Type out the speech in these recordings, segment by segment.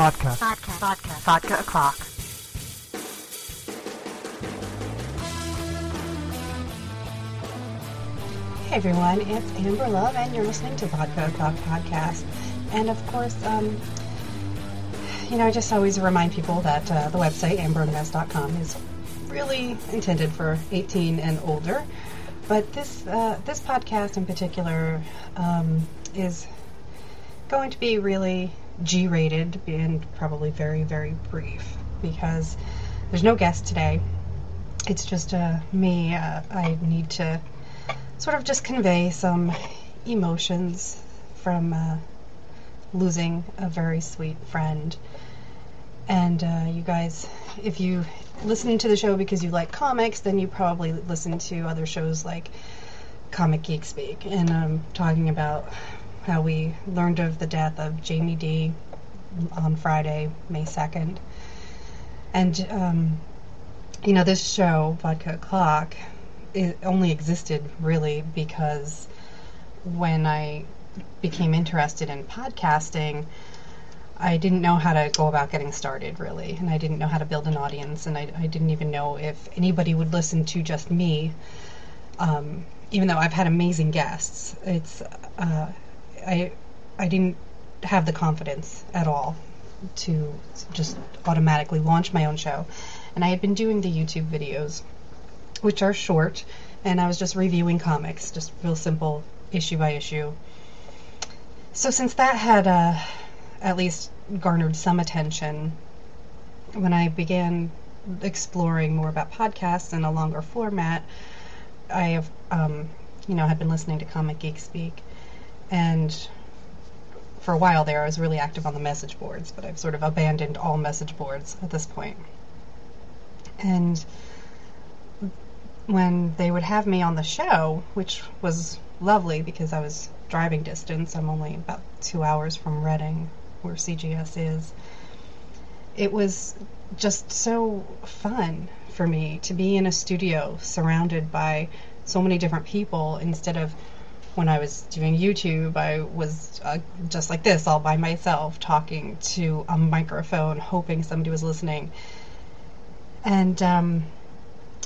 Vodka. Vodka. Vodka. Vodka o'clock. Hey everyone, it's Amber Love, and you're listening to Vodka O'Clock Podcast. And of course, um, you know, I just always remind people that uh, the website, amberandvest.com, is really intended for 18 and older. But this uh, this podcast in particular um, is going to be really G-rated and probably very very brief because there's no guest today. It's just uh, me. Uh, I need to sort of just convey some emotions from uh, losing a very sweet friend. And uh, you guys, if you listen to the show because you like comics, then you probably listen to other shows like Comic Geek Speak. And I'm talking about how we learned of the death of Jamie D on Friday, May 2nd. And, um, you know, this show, Vodka O'Clock, it only existed really because when I became interested in podcasting, I didn't know how to go about getting started really, and I didn't know how to build an audience, and I, I didn't even know if anybody would listen to just me. Um, even though I've had amazing guests, it's uh, I I didn't have the confidence at all to just automatically launch my own show, and I had been doing the YouTube videos which are short, and I was just reviewing comics, just real simple, issue by issue. So since that had uh, at least garnered some attention, when I began exploring more about podcasts and a longer format, I have, um, you know, had been listening to Comic Geek Speak, and for a while there, I was really active on the message boards, but I've sort of abandoned all message boards at this point. And when they would have me on the show, which was lovely because I was driving distance, I'm only about two hours from Reading, where CGS is. It was just so fun for me to be in a studio surrounded by so many different people instead of when I was doing YouTube, I was uh, just like this, all by myself, talking to a microphone, hoping somebody was listening. And um,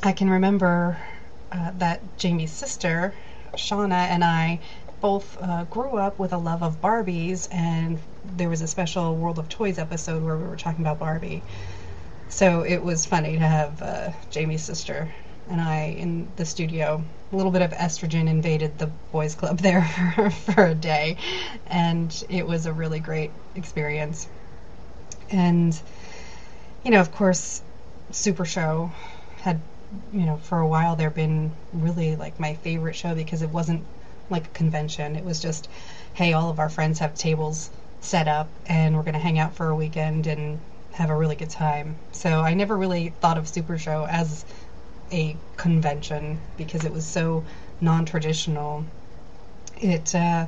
I can remember uh, that Jamie's sister, Shauna, and I both uh, grew up with a love of Barbies, and there was a special World of Toys episode where we were talking about Barbie. So it was funny to have uh, Jamie's sister and I in the studio. A little bit of estrogen invaded the boys' club there for, for a day, and it was a really great experience. And, you know, of course, Super Show had you know, for a while there been really like my favorite show because it wasn't like a convention. It was just, hey, all of our friends have tables set up and we're going to hang out for a weekend and have a really good time. So I never really thought of Super Show as a convention because it was so non traditional. It, uh,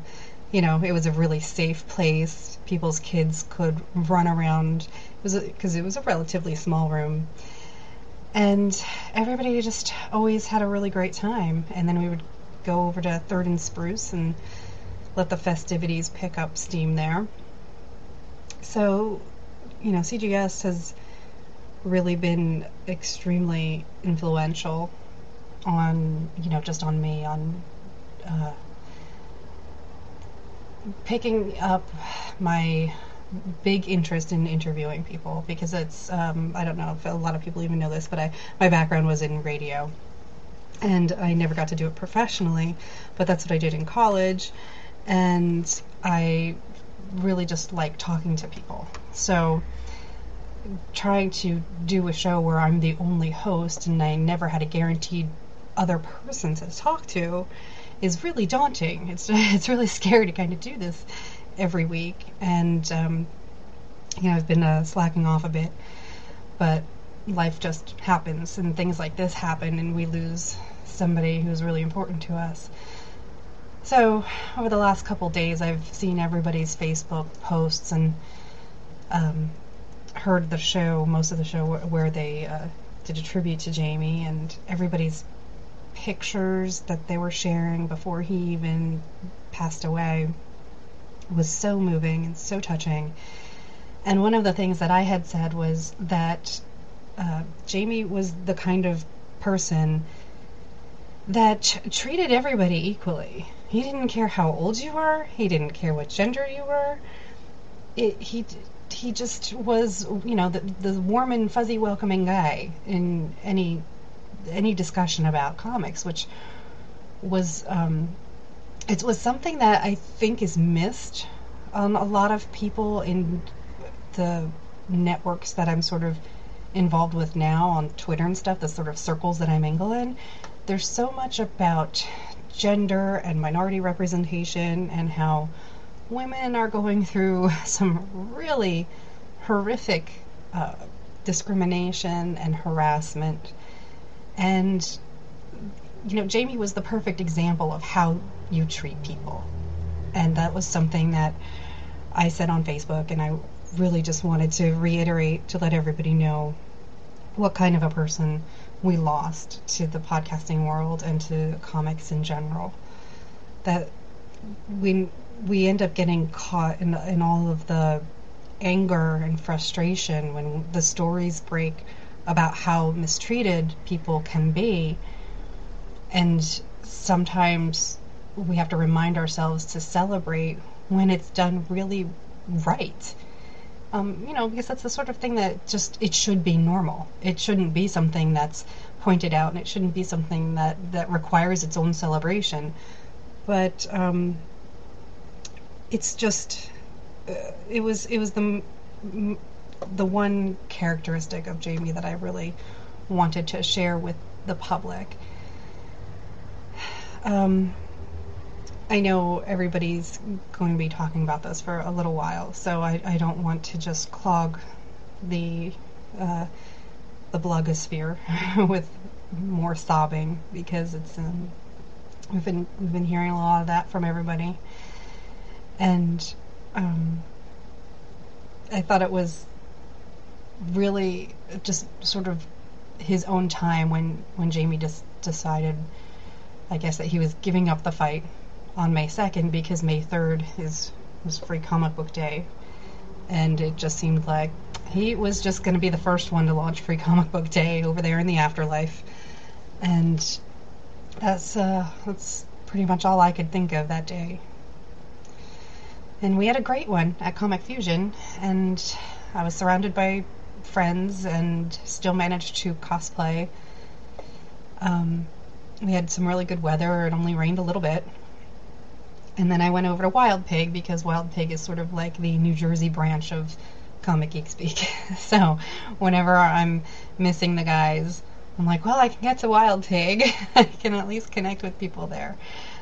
you know, it was a really safe place. People's kids could run around. It because it was a relatively small room and everybody just always had a really great time. And then we would go over to Third and Spruce and let the festivities pick up steam there. So, you know, CGS has really been extremely influential on, you know, just on me, on uh, picking up my big interest in interviewing people because it's um, I don't know if a lot of people even know this, but I my background was in radio, and I never got to do it professionally, but that's what I did in college, and I really just like talking to people. So trying to do a show where I'm the only host and I never had a guaranteed other person to talk to is really daunting. It's it's really scary to kind of do this every week, and um, you know I've been uh, slacking off a bit, but life just happens, and things like this happen, and we lose somebody who's really important to us. So over the last couple days, I've seen everybody's Facebook posts and um, heard the show, most of the show where they uh, did a tribute to Jamie, and everybody's pictures that they were sharing before he even passed away was so moving and so touching. And one of the things that I had said was that uh, Jamie was the kind of person that ch- treated everybody equally. He didn't care how old you were. He didn't care what gender you were. It, he he just was, you know, the, the warm and fuzzy welcoming guy in any any discussion about comics, which was um, it was something that I think is missed on a lot of people in the networks that I'm sort of involved with now on Twitter and stuff, the sort of circles that I mingle in. There's so much about gender and minority representation and how women are going through some really horrific uh, discrimination and harassment. And, you know, Jamie was the perfect example of how you treat people. And that was something that I said on Facebook, and I really just wanted to reiterate to let everybody know what kind of a person we lost to the podcasting world and to comics in general. That we we end up getting caught in in all of the anger and frustration when the stories break about how mistreated people can be. And sometimes we have to remind ourselves to celebrate when it's done really right. Um, you know because that's the sort of thing that just it should be normal. It shouldn't be something that's pointed out and it shouldn't be something that that requires its own celebration. But um, it's just uh, it was it was the the one characteristic of Jamie that I really wanted to share with the public. Um, I know everybody's going to be talking about this for a little while, so I, I don't want to just clog the uh, the blogosphere with more sobbing because it's um, we've been we've been hearing a lot of that from everybody and um, I thought it was really just sort of his own time when when Jamie just decided, I guess that he was giving up the fight on May second because May third is was Free Comic Book Day, and it just seemed like he was just going to be the first one to launch Free Comic Book Day over there in the afterlife, and that's uh, that's pretty much all I could think of that day and we had a great one at Comic Fusion, and I was surrounded by friends and still managed to cosplay. Um, we had some really good weather. It only rained a little bit. And then I went over to Wild Pig because Wild Pig is sort of like the New Jersey branch of Comic Geek Speak. so whenever I'm missing the guys, I'm like, well, I can get to Wild Pig. I can at least connect with people there.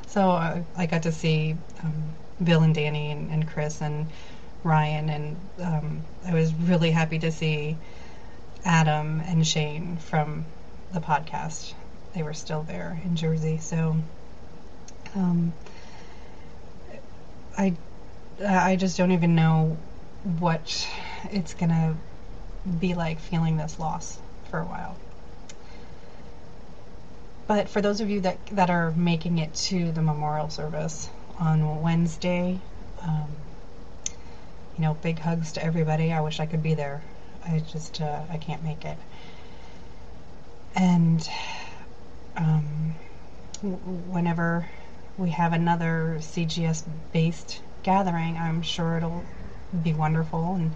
So uh, I got to see um, Bill and Danny and, and Chris and Ryan, and um, I was really happy to see Adam and Shane from the podcast. They were still there in Jersey, so um, I I just don't even know what it's gonna be like feeling this loss for a while. But for those of you that that are making it to the memorial service, on Wednesday. Um, you know, big hugs to everybody. I wish I could be there. I just uh, I can't make it. And um, whenever we have another CGS based gathering, I'm sure it'll be wonderful, and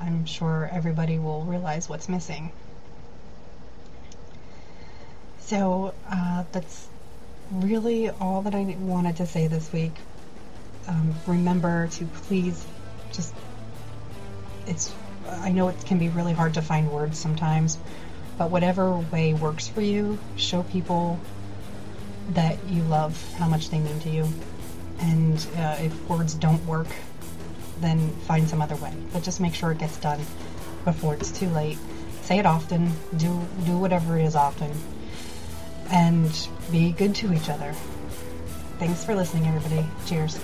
I'm sure everybody will realize what's missing. So uh, that's really all that I wanted to say this week. Um, remember to please just, it's, I know it can be really hard to find words sometimes, but whatever way works for you, show people that you love how much they mean to you. And uh, if words don't work, then find some other way. But just make sure it gets done before it's too late. Say it often. Do do whatever it is often and be good to each other. Thanks for listening, everybody. Cheers.